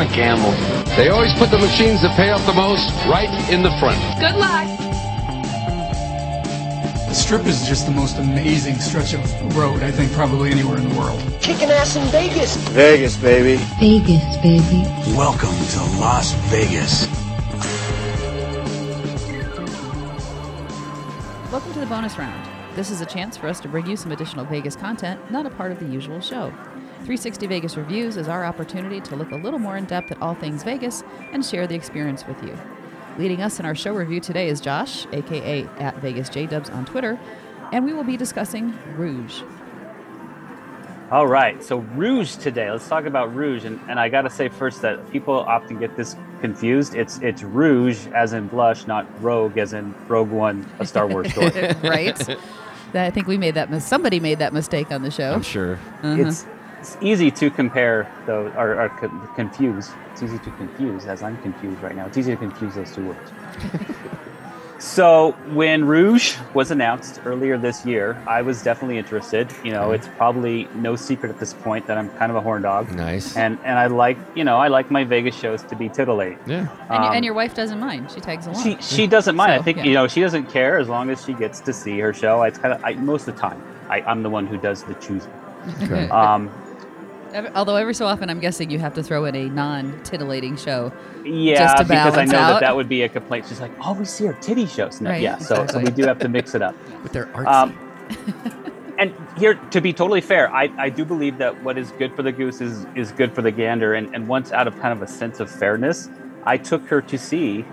Want to gamble? They always put the machines that pay off the most right in the front. Good luck. The strip is just the most amazing stretch of road, I think, probably anywhere in the world. Kicking ass in Vegas. Vegas, baby. Vegas, baby. Welcome to Las Vegas. Welcome to the bonus round. This is a chance for us to bring you some additional Vegas content, not a part of the usual show. 360 Vegas Reviews is our opportunity to look a little more in depth at all things Vegas and share the experience with you. Leading us in our show review today is Josh, aka at Vegas JDubs on Twitter, and we will be discussing Rouge. All right, so Rouge today. Let's talk about Rouge, and, and I got to say first that people often get this confused. It's it's Rouge as in blush, not Rogue as in Rogue One, a Star Wars story. right? I think we made that mis- somebody made that mistake on the show. I'm sure. It's uh-huh. It's easy to compare though, or, or co- confuse. It's easy to confuse, as I'm confused right now. It's easy to confuse those two words. so when Rouge was announced earlier this year, I was definitely interested. You know, it's probably no secret at this point that I'm kind of a horn dog. Nice. and and I like you know I like my Vegas shows to be titillating. yeah. And, you- Um, and your wife doesn't mind; she tags along. She she doesn't mind. So, I think yeah. you know she doesn't care as long as she gets to see her show. It's kind of I, most of the time I, I'm the one who does the choosing. Okay. Um, Every- Although every so often, I'm guessing you have to throw in a non-titillating show. yeah, Just to because I know out. that that would be a complaint. She's like, "Oh, we see her titty shows." No, Right, yeah, so so we do have to mix it up. But they're artsy. Um, and here, to be totally fair, I, I do believe that what is good for the goose is, is good for the gander. And, and once out of kind of a sense of fairness, I took her to see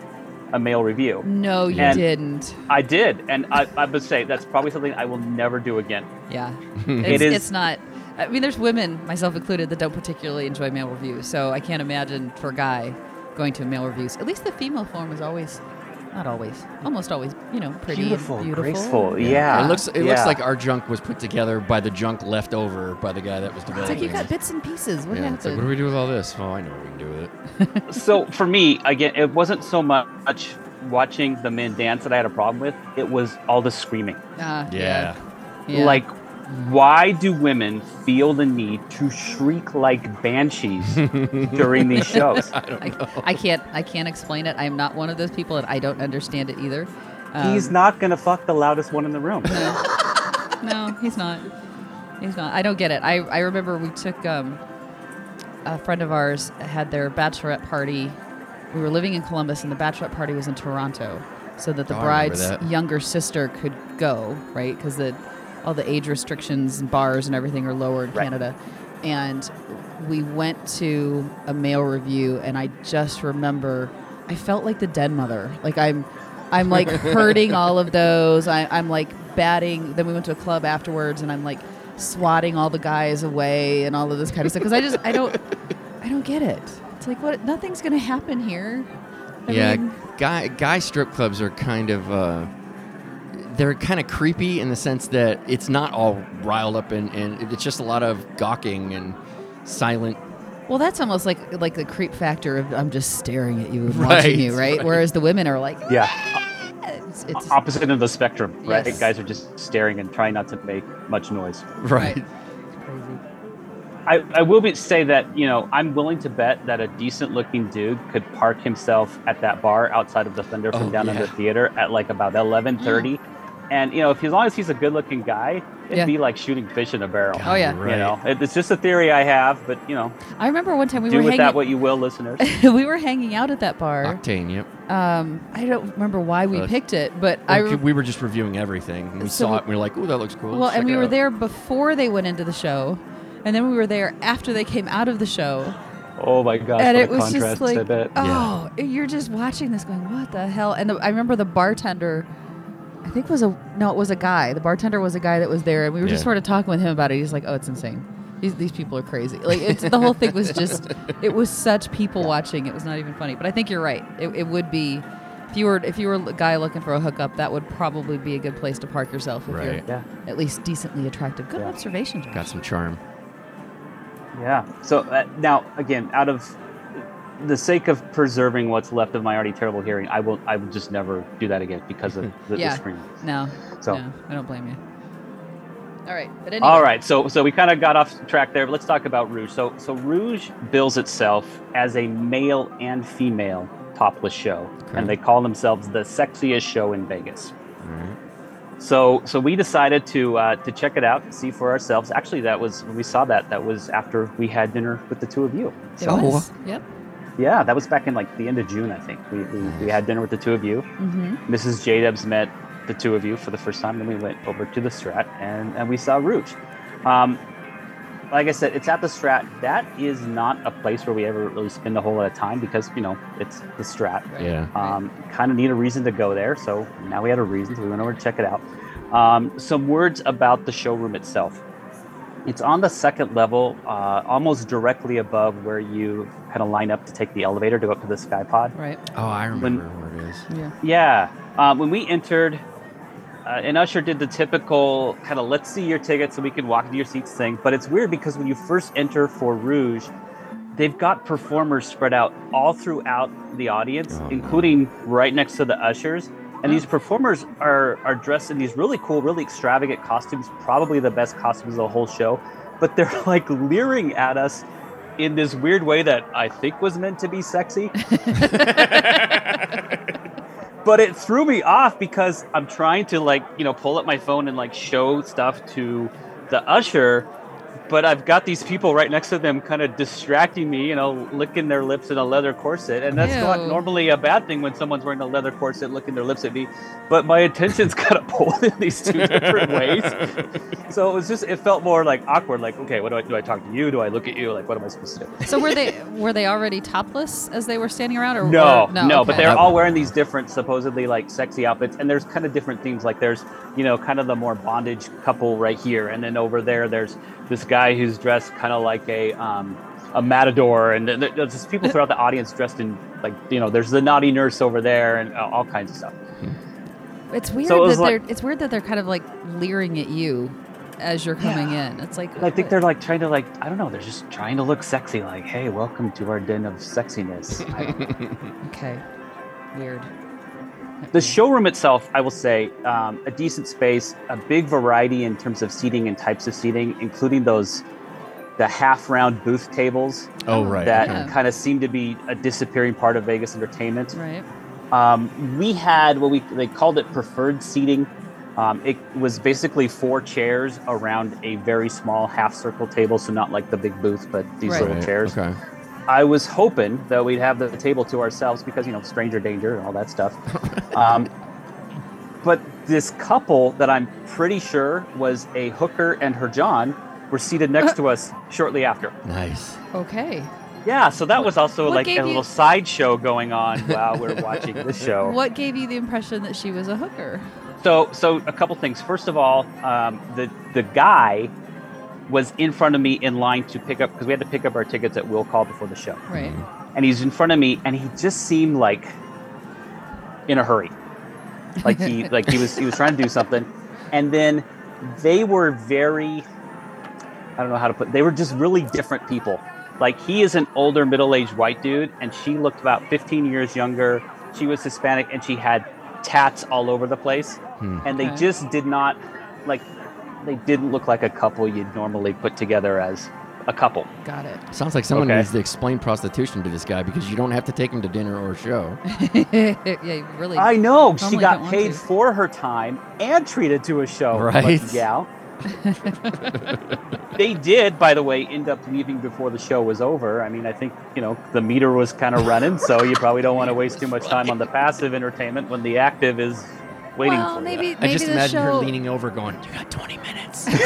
a male review. No, you And- didn't. I did, and I, I would say that's probably something I will never do again. Yeah, It it's, it's not. I mean, there's women, myself included, that don't particularly enjoy male reviews. So I can't imagine for a guy going to male reviews. At least the female form is always, not always, almost always, you know, pretty, and Beautiful, beautiful, graceful. Yeah, it looks it yeah. looks like our junk was put together by the junk left over by the guy that was It's developing. like you got it. bits and pieces. What yeah, it's like, what do we do with all this? Oh, I know what we can do with it. so for me again it wasn't so much watching the men dance that i had a problem with it was all the screaming Ah, Yeah. yeah. like why do women feel the need to shriek like banshees during these shows I, I can't. I can't explain it. I'm not one of those people, and I don't understand it either. Um, he's not gonna fuck the loudest one in the room No, he's not. He's not. I don't get it. I, I remember we took um, a friend of ours had their bachelorette party. We were living in Columbus, and the bachelorette party was in Toronto, so that the Oh, bride's that. younger sister could go, right? Because the all the age restrictions and bars and everything are lower in Right. Canada. And we went to a male review, and I just remember I felt like the dead mother. Like I'm, I'm like hurting all of those. I, I'm like batting. Then we went to a club afterwards, and I'm like swatting all the guys away and all of this kind of stuff. Because I just I don't I don't get it. It's like what? Nothing's gonna happen here. I yeah, mean, guy guy strip clubs are kind of uh, they're kind of creepy in the sense that it's not all riled up and, and it's just a lot of gawking and silent. well, that's almost like like the creep factor of I'm just staring at you and Right, watching you, right? right. Whereas the women are like, yeah ah, it's, it's opposite end of the spectrum right Yes. guys are just staring and trying not to make much noise Right. crazy. I, I will be, say that you know I'm willing to bet that a decent looking dude could park himself at that bar outside of the Thunder from Oh, down in the theater at like about 11:30, and you know if as long as he's a good looking guy, it'd Yeah. be like shooting fish in a barrel. Oh, yeah. Right. You know, it's just a theory I have, but you know, I remember one time we do were with hanging that what you will, listeners. we were hanging out at that bar. Octane, yep. Um, I don't remember why we Uh, picked it, but I re- we were just reviewing everything. And we So- saw it and we were like, "Oh, that looks cool." well, Let's and we were out." there before they went into the show, and then we were there after they came out of the show, Oh my gosh, and what it a was contrast! just like, I bet. oh, you're just watching this, going, what the hell? And the, I remember the bartender. I think it was a no, it was a guy. The bartender was a guy that was there, and we were just sort of talking with him about it. He's like, "Oh, it's insane. These, these people are crazy. Like it's the whole thing was just it was such people watching. It was not even funny. But I think you're right. It, it would be if you were if you were a guy looking for a hookup, that would probably be a good place to park yourself if Right. you're Yeah. at least decently attractive. Good Yeah. observation, Josh. Got some charm. Yeah. So uh, now, again, out of the sake of preserving what's left of my already terrible hearing, I will. I will just never do that again because of the, Yeah. the screen. No, So- no, I don't blame you. All right, but anyway. All right, so so we kind of got off track there. But let's talk about Rouge. So so Rouge bills itself as a male and female topless show, Okay. and they call themselves the sexiest show in Vegas. All right. So so we decided to uh, to check it out, see for ourselves. Actually, that was when we saw that. That was after we had dinner with the two of you. It So was. Yep. Yeah, that was back in like the end of June, I think. We we, we had dinner with the two of you. Mm-hmm. Mrs. J Dubs met the two of you for the first time. Then we went over to the Strat and, and we saw Rouge. Um, like I said, it's at the Strat. That is not a place where we ever really spend a whole lot of time because, you know, it's the Strat. Yeah. Um, kind of need a reason to go there. So now we had a reason. So we went over to check it out. Um, some words about the showroom itself. It's on the second level, uh, almost directly above where you kind of line up to take the elevator to go up to the Sky Pod. Right. Oh, I When- remember where it is. Yeah. Yeah. Um, when we entered, uh, and Usher did the typical kind of let's see your ticket so we can walk into your seats thing. But it's weird because when you first enter for Rouge, they've got performers spread out all throughout the audience, Oh, no. including right next to the ushers. And these performers are, are dressed in these really cool, really extravagant costumes, probably the best costumes of the whole show. But they're like leering at us in this weird way that I think was meant to be sexy. but it threw me off because I'm trying to like you know pull up my phone and like show stuff to the usher, but I've got these people right next to them, kind of distracting me, you know, licking their lips in a leather corset, and that's not normally a bad thing when someone's wearing a leather corset, licking their lips at me. But my attention's kind of pulled in these two different ways, so it was just it felt more like awkward. Like, okay, what do I do? I talk to you? Do I look at you? Like, what am I supposed to do? So were they were they already topless as they were standing around, or No, or- no, but okay. they're all wearing these different, supposedly like sexy outfits, and there's kind of different themes. Like there's, you know, kind of the more bondage couple right here, and then over there, there's this guy who's dressed kind of like a um, a matador, and there's just people throughout the audience dressed in like, you know, there's the naughty nurse over there, and uh, all kinds of stuff. It's weird So it that like- they're it's weird that they're kind of like leering at you as you're coming in. It's like I think they're like trying to like, I don't know, they're just trying to look sexy. Like, hey, welcome to our den of sexiness. I don't know. okay, weird. The showroom itself, I will say, um, a decent space, a big variety in terms of seating and types of seating, including those the half round booth tables Oh, right. that Yeah. kind of seem to be a disappearing part of Vegas entertainment. Right. Um, we had what we they called it preferred seating. Um, it was basically four chairs around a very small half circle table, so not like the big booth, but these Right. little Right, chairs. Okay. I was hoping that we'd have the table to ourselves because you know stranger danger and all that stuff. um, but this couple that I'm pretty sure was a hooker and her John were seated next to us shortly after. Nice. Okay. Yeah, so that was also like a you- little sideshow going on while we are watching the show. What gave you the impression that she was a hooker? So, so a couple things. First of all, um, the the guy was in front of me in line to pick up because we had to pick up our tickets at Will Call before the show. Right. and he's in front of me and he just seemed like in a hurry like he like he was he was trying to do something and then they were very i don't know how to put they were just really different people like he is an older middle-aged white dude and she looked about 15 years younger she was hispanic and she had tats all over the place Hmm. and they Okay. just did not like they didn't look like a couple you'd normally put together as a couple Got it. Sounds like someone Okay. needs to explain prostitution to this guy because you don't have to take him to dinner or a show. yeah, really. I know. She got paid for her time and treated to a show. Right. lucky gal. they did, by the way, end up leaving before the show was over. I mean, I think, you know, the meter was kind of running, so you probably don't want to waste too much time on the passive entertainment when the active is waiting well, for maybe you. I just the imagine her leaning over going, You got 20 minutes.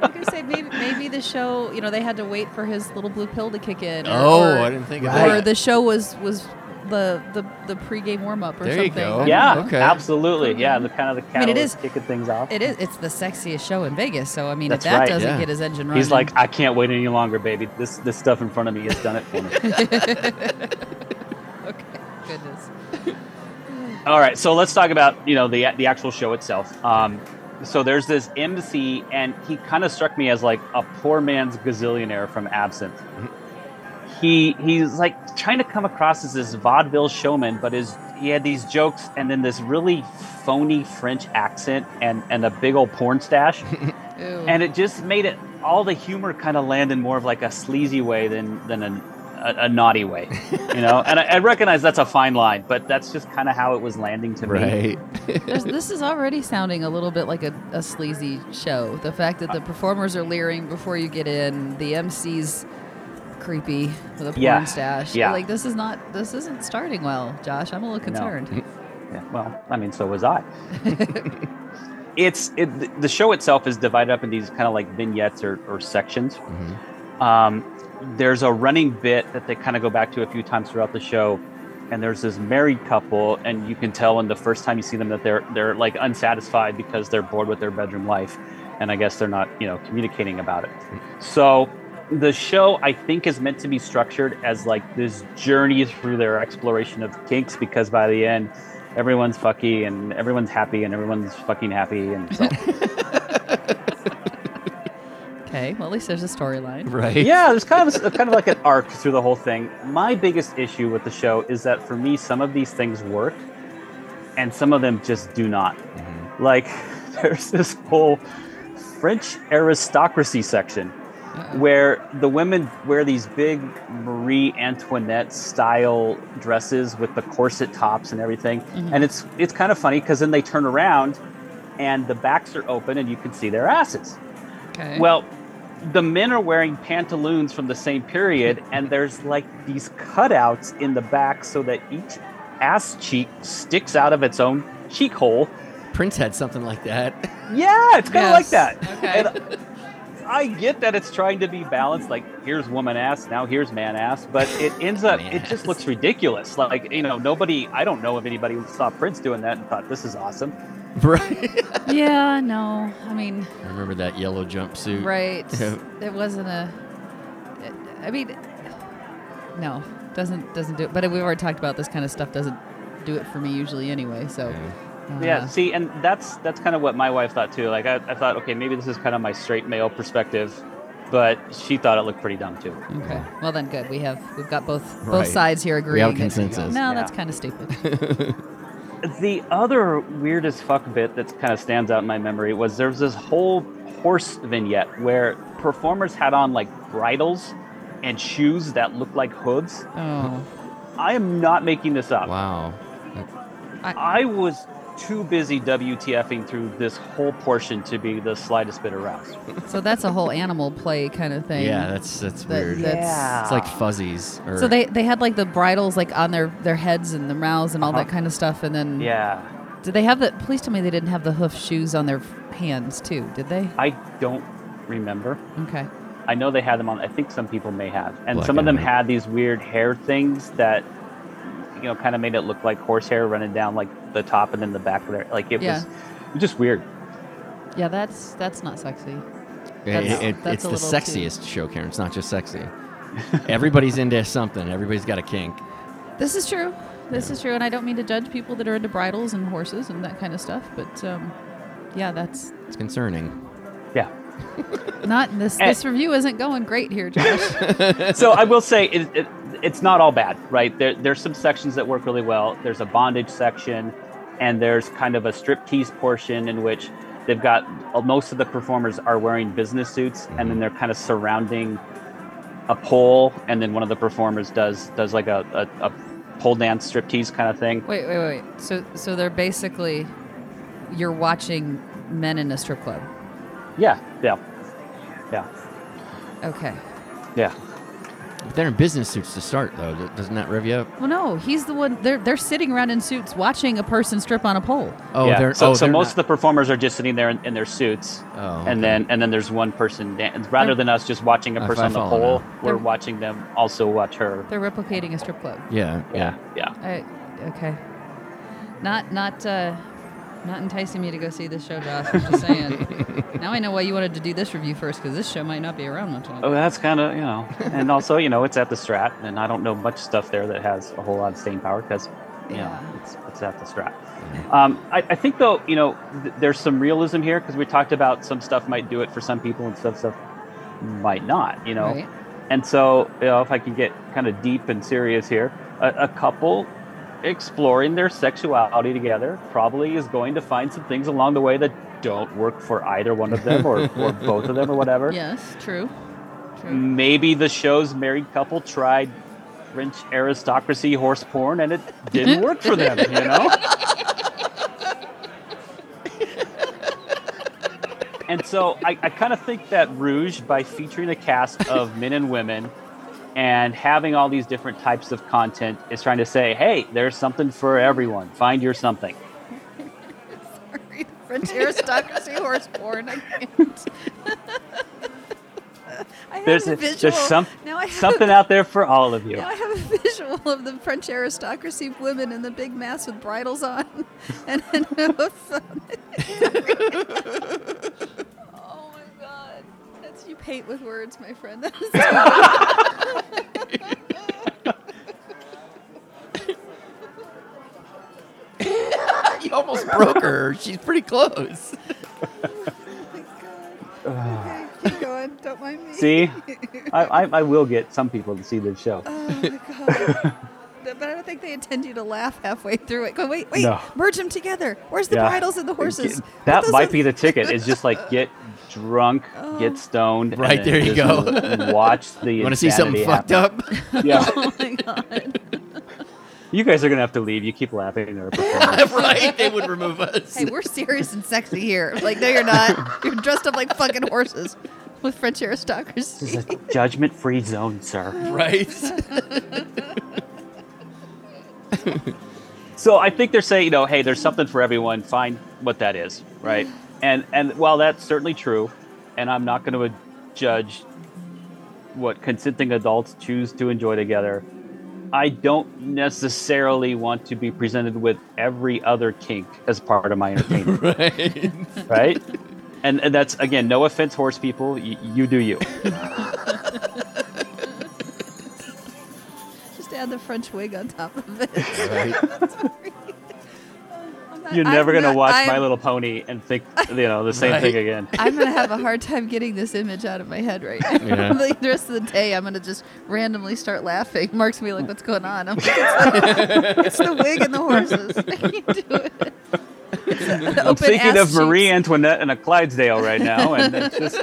I could say maybe maybe the show. You know, they had to wait for his little blue pill to kick in. Or, oh, or, I didn't think of that. or the show was was the the, the pregame warm up or There you something. go. Yeah. Okay. absolutely. Yeah, the kind of the I mean, it catalyst is- kicking things off. It is. It's the sexiest show in Vegas. So I mean, That's if that right, doesn't yeah. get his engine running, He's like, I can't wait any longer, baby. This this stuff in front of me has done it for me. okay, goodness. All right, so let's talk about you know the the actual show itself. Um, so there's this MC, and he kind of struck me as like a poor man's gazillionaire from Absinthe. He he's like trying to come across as this vaudeville showman, but his he had these jokes and then this really phony French accent and and a big old porn stash, and it just made it all the humor kind of land in more of like a sleazy way than than a, a, a naughty way, you know. and I, I recognize that's a fine line, but that's just kind of how it was landing to me. Right. There's, this is already sounding a little bit like a, a sleazy show. The fact that the performers are leering before you get in, the MC's creepy with a porn Yeah, stash. yeah. Like this is not. This isn't starting well, Josh. I'm a little concerned. Yeah, well, I mean, so was I. it's it, the show itself is divided up in these kind of like vignettes or, or sections. Um, there's a running bit that they kind of go back to a few times throughout the show, and there's this married couple, and you can tell when the first time you see them that they're they're like unsatisfied because they're bored with their bedroom life, and I guess they're not you know communicating about it. So the show I think is meant to be structured as like this journey through their exploration of kinks because by the end everyone's fucky and everyone's happy and everyone's fucking happy and so Okay. Well, at least there's a storyline. Right. yeah there's kind of a, kind of like an arc through the whole thing my biggest issue with the show is that for me some of these things work and some of them just do not mm-hmm. like there's this whole french aristocracy section where the women wear these big Marie Antoinette style dresses with the corset tops and everything. Mm-hmm. And it's it's kind of funny because then they turn around and the backs are open and you can see their asses. Okay. Well, the men are wearing pantaloons from the same period, and there's like these cutouts in the back so that each ass cheek sticks out of its own cheek hole. Prince had something like that. Yeah, it's kind of like that. Okay. And I get that it's trying to be balanced. Like here's woman ass, now here's man ass, but it ends up it just looks ridiculous. Like you know, nobody. I don't know if anybody saw Prince doing that and thought this is awesome. right. yeah. No. I mean, I remember that yellow jumpsuit. right. Yeah. It wasn't a. I mean, no. Doesn't doesn't do it. But we've already talked about this kind of stuff. Doesn't do it for me usually anyway. So. uh, Yeah, see, and that's that's kind of what my wife thought too. Like I, I thought, okay, maybe this is kind of my straight male perspective, but she thought it looked pretty dumb too. Okay. Well then, good. We have we've got both both Right. sides here agreeing. We have a that- consensus. No, Yeah. that's kind of stupid. The other weird as fuck bit that kind of stands out in my memory was there was this whole horse vignette where performers had on like bridles and shoes that looked like hooves. oh. I am not making this up. Wow. I was too busy WTFing through this whole portion to be the slightest bit aroused. So that's a whole animal play kind of thing. Yeah, that's that's That- weird. that's- It's like fuzzies. Or, So they they had like the bridles like on their their heads and the mouths and all Uh-huh. that kind of stuff, and then Yeah. Did they have the? Please tell me they didn't have the hoof shoes on their hands too. Did they? I don't remember. Okay. I know they had them on. I think some people may have, and Black some of them white. had these weird hair things that, you know, kind of made it look like horsehair running down like the top and then the back of their. Like it Yeah. was, just weird. Yeah, that's that's not sexy. That's- it- that's it's the little too- sexiest show, Karen. It's not just sexy. Everybody's into something. Everybody's got a kink. This is true. This is true, and I don't mean to judge people that are into bridles and horses and that kind of stuff, but um, yeah, that's It's concerning. Yeah. Not this. Eh. This review isn't going great here, Josh. so I will say it, it, it's not all bad, right? There, there's some sections that work really well. There's a bondage section, and there's kind of a striptease portion in which they've got uh, most of the performers are wearing business suits, and then they're kind of surrounding a pole, and then one of the performers does does like a, a, a pole dance striptease kind of thing. wait, wait, wait. So so they're basically you're watching men in a strip club. Yeah, yeah, yeah, Okay. yeah. But They're in business suits to start, though. Doesn't that rev you up? Well, no, he's the one. They're they're sitting around in suits watching a person strip on a pole. Oh, yeah. they're so, oh, so they're most not- of the performers are just sitting there in, in their suits, Oh, okay. and then and then there's one person dan- rather than us just watching a person on the pole, now. we're They're- watching them also watch her. They're replicating a strip club. Yeah, yeah. Yeah. I, okay. Not not uh, not enticing me to go see this show, Josh. I'm just saying. now I know why you wanted to do this review first, because this show might not be around much longer. Oh, that's kind of you know, and also you know it's at the Strat, and I don't know much stuff there that has a whole lot of staying power because you Yeah. know it's it's at the Strat. Um, I, I think though you know th- there's some realism here because we talked about some stuff might do it for some people and some stuff might not. You know, Right. and so you know if I can get kind of deep and serious here, a, a couple exploring their sexuality together probably is going to find some things along the way that don't work for either one of them or, or both of them or whatever Yes, true. True. maybe the show's married couple tried French aristocracy horse porn and it didn't work for them, you know? and so I, I kind of think that Rouge, by featuring a cast of men and women and having all these different types of content, is trying to say, hey, there's something for everyone. Find your something. Sorry, French aristocracy horse porn. I can't. I There's, a visual. there's some, now I have something a, out there for all of you. Now I have a visual of the French aristocracy women in the big mass with bridles on and, and you paint with words, my friend. you almost broke her. She's pretty close. okay, keep going. Don't mind me. See, I, I, I will get some people to see this show. Oh my god. But I don't think they intend you to laugh halfway through it. Go, wait, wait, No. merge them together. Where's the Yeah. bridles and the horses? Put That those might on- be the ticket. It's just like get drunk, get oh. stoned, and Right, there you go. Watch the. You want to see something insanity fucked up? Yeah, Oh my god. you guys are gonna have to leave. You keep laughing at our performance. right? They would remove us. Hey, we're serious and sexy here. Like, no, you're not. You're dressed up like fucking horses with French aristocracy. This is a judgment-free zone, sir. right? So I think they're saying, you know, hey, there's something for everyone. Find what that is, right? And and while that's certainly true, and I'm not going to judge what consenting adults choose to enjoy together, I don't necessarily want to be presented with every other kink as part of my entertainment, right. right? And, and that's again, no offense, horse people. Y- you do you. Just add the French wig on top of it. right. I'm not- You're never going to watch I'm- My Little Pony and think, you know, the same Right. thing again. I'm gonna have a hard time getting this image out of my head right now. Yeah. like the rest of the day, I'm gonna just randomly start laughing. Mark's gonna be like, "What's going on?" I'm like, "It's, it's the wig and the horses. I can't do it." It's a- an I'm thinking of Marie cheeks. Antoinette and a Clydesdale right now, and it's just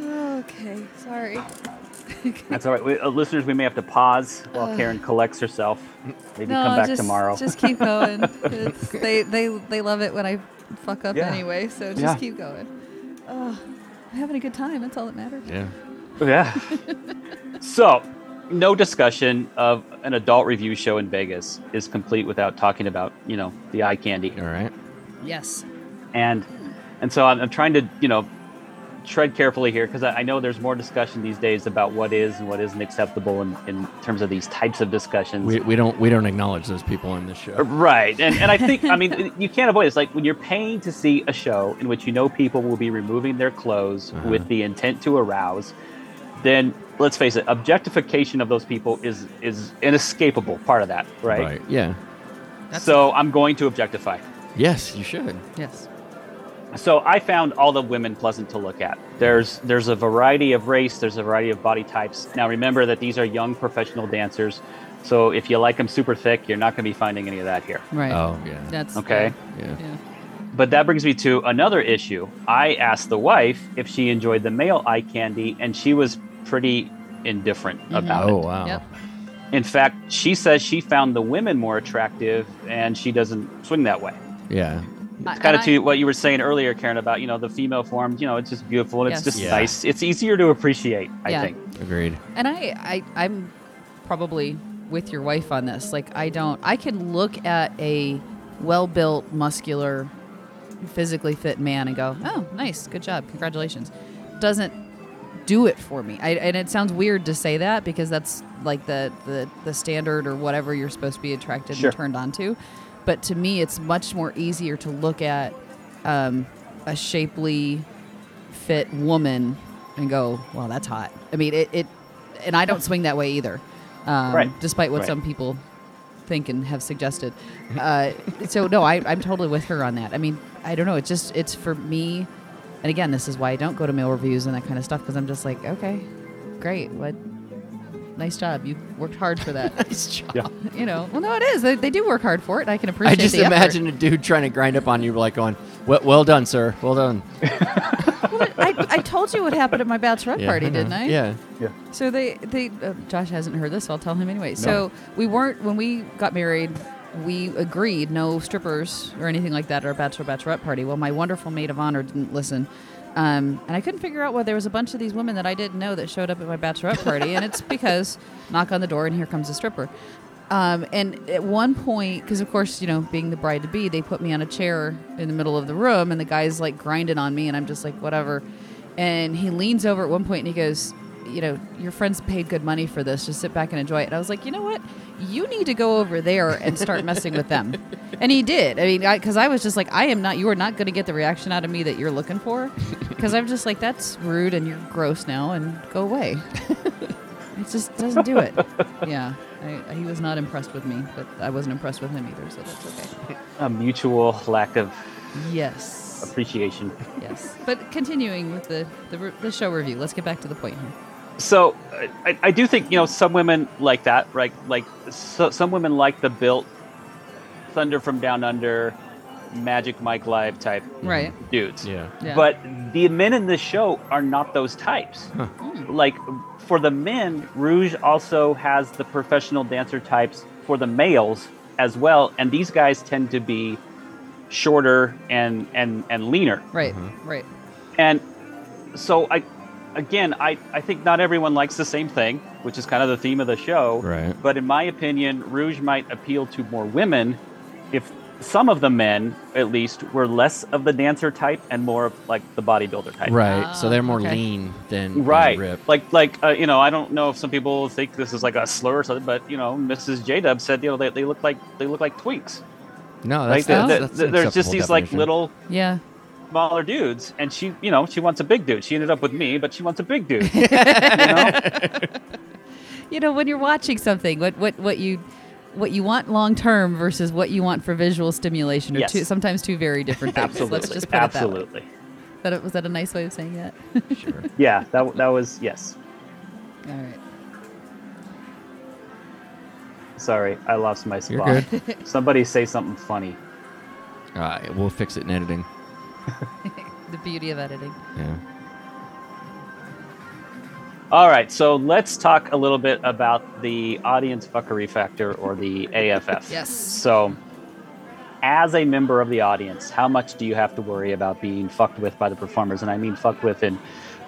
Okay, sorry. that's all right. We, uh, listeners, we may have to pause while Karen collects herself. Maybe no, come back just, tomorrow. Just keep going. It's, they they they love it when I fuck up Yeah. anyway. So just Yeah. keep going. Oh, I'm having a good time. That's all that matters. Yeah. yeah. so, no discussion of an adult review show in Vegas is complete without talking about you know the eye candy. All right. Yes. and and so I'm, I'm trying to you know tread carefully here because I, I know there's more discussion these days about what is and what isn't acceptable in, in terms of these types of discussions We, we don't we don't acknowledge those people in this show. right and, and i think i mean you can't avoid it. it's like when you're paying to see a show in which you know people will be removing their clothes Uh-huh. with the intent to arouse then let's face it objectification of those people is is an inescapable part of that right, Right. Yeah. so i'm going to objectify Yes, you should. Yes. So I found all the women pleasant to look at. There's there's a variety of race, there's a variety of body types. Now remember that these are young professional dancers. So if you like them super thick, you're not going to be finding any of that here. Right. Oh yeah. That's Okay. yeah. Yeah. But that brings me to another issue. I asked the wife if she enjoyed the male eye candy and she was pretty indifferent mm-hmm. about Oh it. Oh wow. Yep. In fact, she says she found the women more attractive and she doesn't swing that way. Yeah. I- It's kind of to I- what you were saying earlier, Karen, about you know the female form. You know, it's just beautiful and Yes. it's just Yeah. nice. It's easier to appreciate. I Yeah. think. Agreed. And I, I, I'm probably with your wife on this. Like, I don't, I can look at a well built, muscular, physically fit man and go, oh, nice, good job, congratulations. Doesn't do it for me. I, and it sounds weird to say that because that's like the, the, the standard or whatever you're supposed to be attracted Sure. and turned on to. But to me, it's much more easier to look at um, a shapely, fit woman and go, "Well, that's hot." I mean, it, it and I don't swing that way either, um, Right. despite what Right. some people think and have suggested. Uh, so no, I, I'm totally with her on that. I mean, I don't know. It's just it's for me, and again, this is why I don't go to male reviews and that kind of stuff because I'm just like, okay, great, what. Nice job. You worked hard for that. Nice job. Yeah. You know, well, no, it is. They, they do work hard for it. I can appreciate. It. I just the effort. imagine a dude trying to grind up on you, like going, "Well, well done, sir. Well done." I, I told you what happened at my bachelorette Yeah, party, know. didn't I? Yeah. Yeah. So they they uh, Josh hasn't heard this, so I'll tell him anyway. So we weren't when we got married. We agreed no strippers or anything like that at our bachelor bachelorette party. Well, my wonderful maid of honor didn't listen, um, and I couldn't figure out why there was a bunch of these women that I didn't know that showed up at my bachelorette party, and it's because knock on the door and here comes a stripper. Um, and at one point, because of course, you know, being the bride to be, they put me on a chair in the middle of the room, and the guy's like grinding on me, and I'm just like, whatever. And he leans over at one point and he goes, You know, your friends paid good money for this. Just sit back and enjoy it. And I was like, You know what? You need to go over there and start messing with them. And he did. I mean, because I, was just like, I am not, you are not going to get the reaction out of me that you're looking for. Because I'm just like, That's rude and you're gross now and go away. it just doesn't do it. Yeah. I, he was not impressed with me, but I wasn't impressed with him either, so that's okay. A mutual lack of Yes. appreciation. Yes. But continuing with the, the, the show review, let's get back to the point here. So I, I do think you know some women like that, right? Like so, some women like the built Thunder from Down Under, Magic Mike Live type Right. dudes. Yeah. Yeah. But the men in this show are not those types. Hmm. Like for the men, Rouge also has the professional dancer types for the males as well, and these guys tend to be shorter and and and leaner. Right. Mm-hmm. Right. And so I again I, I think not everyone likes the same thing, which is kind of the theme of the show. Right. But in my opinion, Rouge might appeal to more women if some of the men, at least, were less of the dancer type and more of like the bodybuilder type. Right. so they're more okay. lean than than Right. ripped. Like, like uh, you know, I don't know if some people think this is like a slur or something, but you know, Mrs. J Dub said, you know, they, they look like they look like twinks. no, Like that's, the- the- that's the- there's just acceptable these like little Yeah. Smaller dudes, and she, you know, she wants a big dude. She ended up with me, but she wants a big dude. you know? You know, when you're watching something, what what what you what you want long term versus what you want for visual stimulation are Yes. two, sometimes two very different things. Absolutely. Let's just put it that way. Absolutely. That it- was that a nice way of saying that? Sure. Yeah, that that was yes. All right. Sorry, I lost my You're spot. good. Somebody say something funny. All right, we'll fix it in editing. The beauty of editing. Yeah. All right, so let's talk a little bit about the audience fuckery factor or the AFF. Yes. So, as a member of the audience, how much do you have to worry about being fucked with by the performers? And I mean fucked with in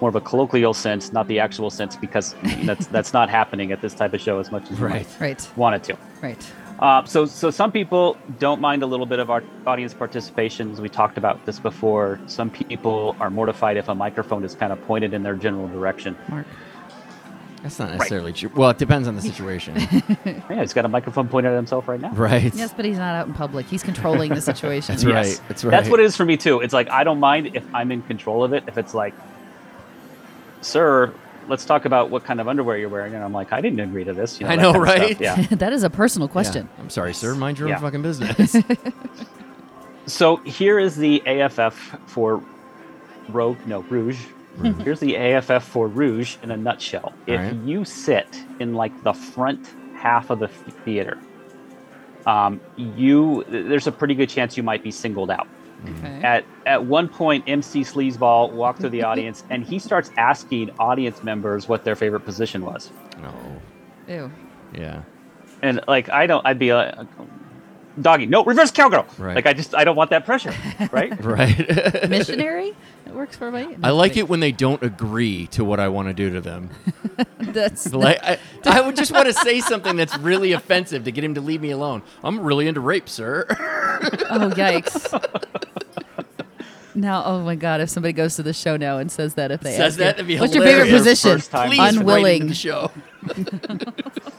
more of a colloquial sense, not the actual sense, because that's that's not happening at this type of show as much as you Right. might Right. want it to. Right. Uh, so, so some people don't mind a little bit of our audience participation. as We talked about this before. Some people are mortified if a microphone is kind of pointed in their general direction. Mark. That's not necessarily true. Well, it depends on the situation. Yeah, he's got a microphone pointed at himself right now. right. Yes, but he's not out in public. He's controlling the situation. That's Yes. right. That's right. That's what it is for me too. It's like I don't mind if I'm in control of it. If it's like, sir, let's talk about what kind of underwear you're wearing, and I'm like, I didn't agree to this. You know, I know, kind of stuff. right? Yeah. that is a personal Yeah. question. I'm sorry, sir. Mind your Yeah. own fucking business. So here is the AFF for Rogue, no Rouge. Here's the AFF for Rouge in a nutshell. If Alright. you sit in like the front half of the theater, um, you there's a pretty good chance you might be singled out. Okay. At at one point, MC Sleazeball walked through the audience and he starts asking audience members what their favorite position was. no. Ew. Yeah. And like I don't, I'd be like, doggy. No, reverse cowgirl. Right. Like I just I don't want that pressure, right? Right. Missionary. It works for me. I like it when they don't agree to what I want to do to them. That's Like I, I would just want to say something that's really offensive to get him to leave me alone. I'm really into rape, sir. Oh yikes! now, oh my god! If somebody goes to the show now and says that, if they Says ask that, you, that'd be what's your favorite hilarious. position? First time. Please write into Unwilling. the show.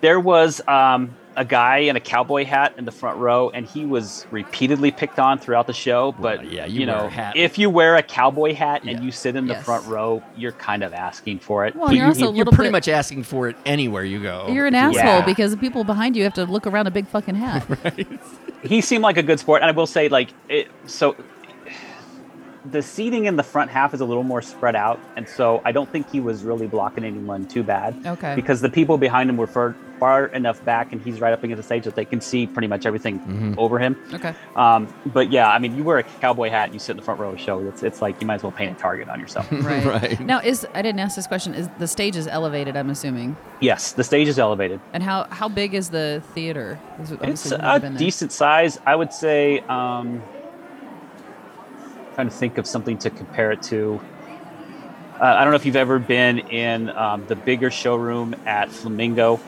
There was um, a guy in a cowboy hat in the front row, and he was repeatedly picked on throughout the show. But Well, yeah, you know, wear a hat. if you wear a cowboy hat Yeah. and you sit in the Yes. front row, you're kind of asking for it. Well, But you're also a you're little pretty bit- much asking for it anywhere you go. You're an asshole Yeah. because the people behind you have to look around a big fucking hat. he seemed like a good sport, and I will say, like, it, so the seating in the front half is a little more spread out, and so I don't think he was really blocking anyone too bad. Okay. Because the people behind him were far, far enough back, and he's right up against the stage that they can see pretty much everything Mm-hmm. over him. Okay. Um, but yeah, I mean, you wear a cowboy hat and you sit in the front row of a show. It's it's like you might as well paint a target on yourself. Right. Right. Now, is I didn't ask this question. Is the stage is elevated? I'm assuming. yes, the stage is elevated. And how how big is the theater? Is it- It's a never been there. decent size. I would say. Um, trying to think of something to compare it to. Uh, I don't know if you've ever been in um, the bigger showroom at Flamingo.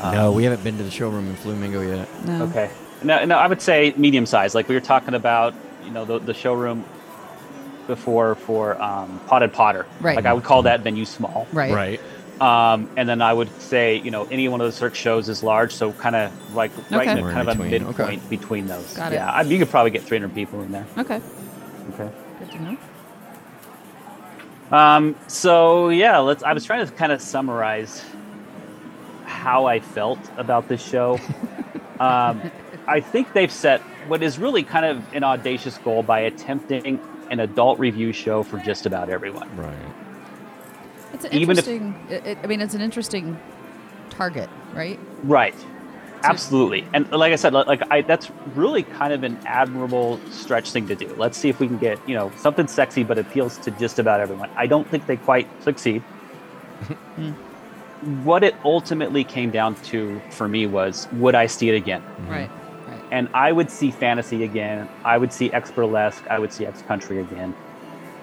no, we haven't been to the showroom in Flamingo yet. No. Okay. No, no, I would say medium size. Like we were talking about, you know, the, the showroom before for um, Potted Potter. Right. Like I would call that venue small. Right. Right. Um, and then I would say, you know, any one of those Cirque shows is large, so kind of like right Okay. in We're a, in kind of a midpoint okay. between those. Got it. yeah, I, you could probably get 300 people in there. Okay. Okay. Good to know. Um, so yeah, let's. I was trying to kind of summarize how I felt about this show. um, I think they've set what is really kind of an audacious goal by attempting an adult review show for just about everyone. Right. It's an Even interesting. it, it- I mean, it's an interesting target, right? Right. Absolutely. And like I said, like I, that's really kind of an admirable stretch thing to do. Let's see if we can get, you know, something sexy but appeals to just about everyone. I don't think they quite succeed. Hmm. what it ultimately came down to for me was would I see it again? Mm-hmm. Right. Right. And I would see fantasy again. I would see X burlesque. I would see X country again.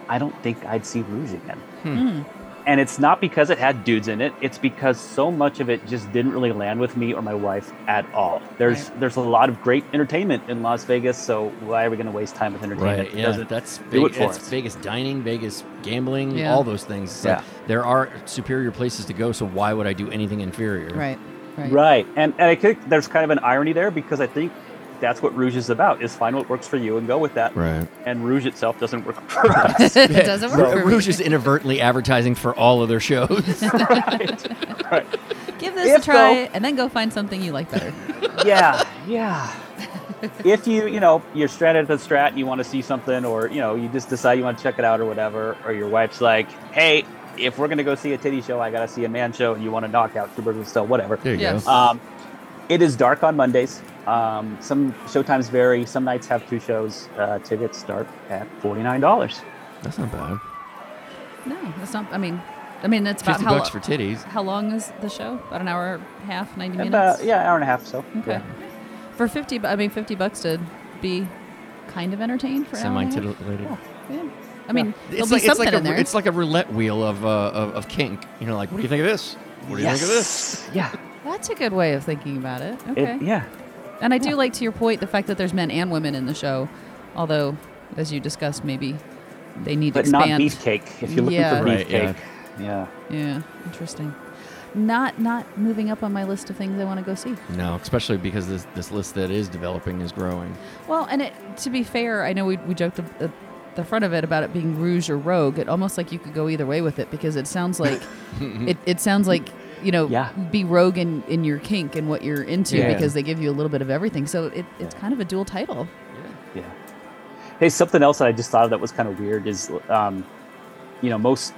I don't think I'd see Rouge again. Hmm. hmm. And it's not because it had dudes in it. It's because so much of it just didn't really land with me or my wife at all. There's Right. there's a lot of great entertainment in Las Vegas, so why are we going to waste time with entertainment? Right. that Yeah. doesn't That's do Vegas, it for it's us? Vegas dining, Vegas gambling, Yeah. all those things. So Yeah. There are superior places to go, so why would I do anything inferior? Right. Right. Right. And and I think there's kind of an irony there because I think that's what Rouge is about: is find what works for you and go with that. Right. And Rouge itself doesn't work for us. it doesn't work. for me. Rouge is inadvertently advertising for all of their shows. right. Right. Give this If a try, though- and then go find something you like better. yeah, yeah. if you, you know, you're stranded at the strat and you want to see something, or you know, you just decide you want to check it out or whatever, or your wife's like, "Hey, if we're gonna go see a titty show, I gotta see a man show," and you want to knock out two birds with a stone, whatever. there you Yes. go. Um, it is dark on Mondays. Um, some showtimes vary. Some nights have two shows. Uh, tickets start at forty nine dollars. That's not bad. No, that's not. I mean, I mean, that's about Fifty how, bucks for titties. how long is the show? About an hour, and a half, ninety minutes. About yeah, hour and a half. So Okay. yeah. For fifty, bu- I mean, fifty bucks to be kind of entertained for an hour and a half? Semi-titillated. Oh, yeah. I mean, there'll It's be like, it's something like a there. it's like a roulette wheel of, uh, of of kink. You know, like what do you think of this? What do you think of this? Yeah. That's a good way of thinking about it. It- Okay. yeah. And I do like to your point the fact that there's men and women in the show, although, as you discussed, maybe they need to expand But not beefcake. If you're looking Yeah. for Right, beefcake, yeah. Yeah, interesting. Not not moving up on my list of things I want to go see. No, especially because this this list that is developing is growing. Well, and it, to be fair, I know we, we joked at the, the front of it about it being rouge or rogue. It almost like you could go either way with it because it sounds like it, it sounds like you know Yeah. be rogue in, in your kink and what you're into Yeah. because they give you a little bit of everything. So it, it's kind of a dual title. Yeah. Hey, something else that I just thought of that was kind of weird is, um, you know, most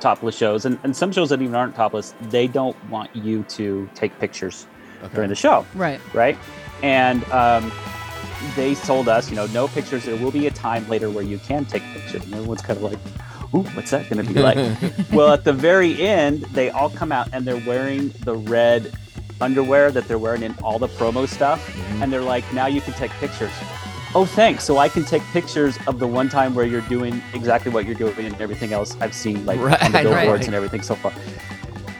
topless shows and, and some shows that even aren't topless, they don't want you to take pictures during the show, Right. right? And um, they told us, you know, no pictures. There will be a time later where you can take pictures. And everyone's kind of like, ooh, what's that going to be like? well, at the very end, they all come out and they're wearing the red underwear that they're wearing in all the promo stuff, Mm-hmm. and they're like, now you can take pictures. Oh, thanks. So I can take pictures of the one time where you're doing exactly what you're doing and everything else I've seen like Right, on the billboards right. and everything so far.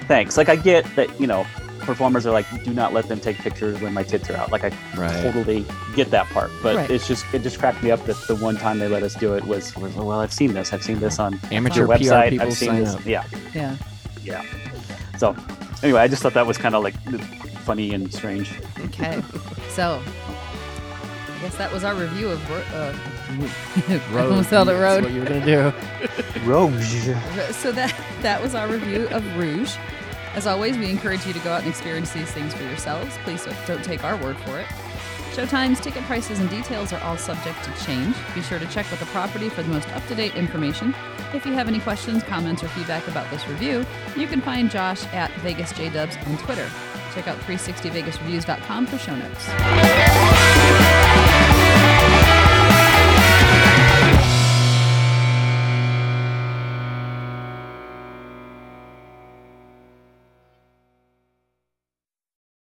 Thanks. Like I get that, you know, performers are like, do not let them take pictures when my tits are out. Like I Right. totally get that part, but Right. it's just it just cracked me up that the one time they let us do it was, was well, I've seen this. I've seen this on Amateur your website. people I've seen this. up. Yeah, Yeah. yeah. So anyway, I just thought that was kind of like funny and strange. Okay. so, I guess that was our review of Ro- uh, Road. almost held it That's road. what you were gonna do. Rouge. So that that was our review of Rouge. As always, we encourage you to go out and experience these things for yourselves. Please don't- take our word for it. Showtimes, ticket prices, and details are all subject to change. Be sure to check with the property for the most up to date information. If you have any questions, comments, or feedback about this review, you can find Josh at VegasJDubs on Twitter. Check out 360vegasreviews.com for show notes.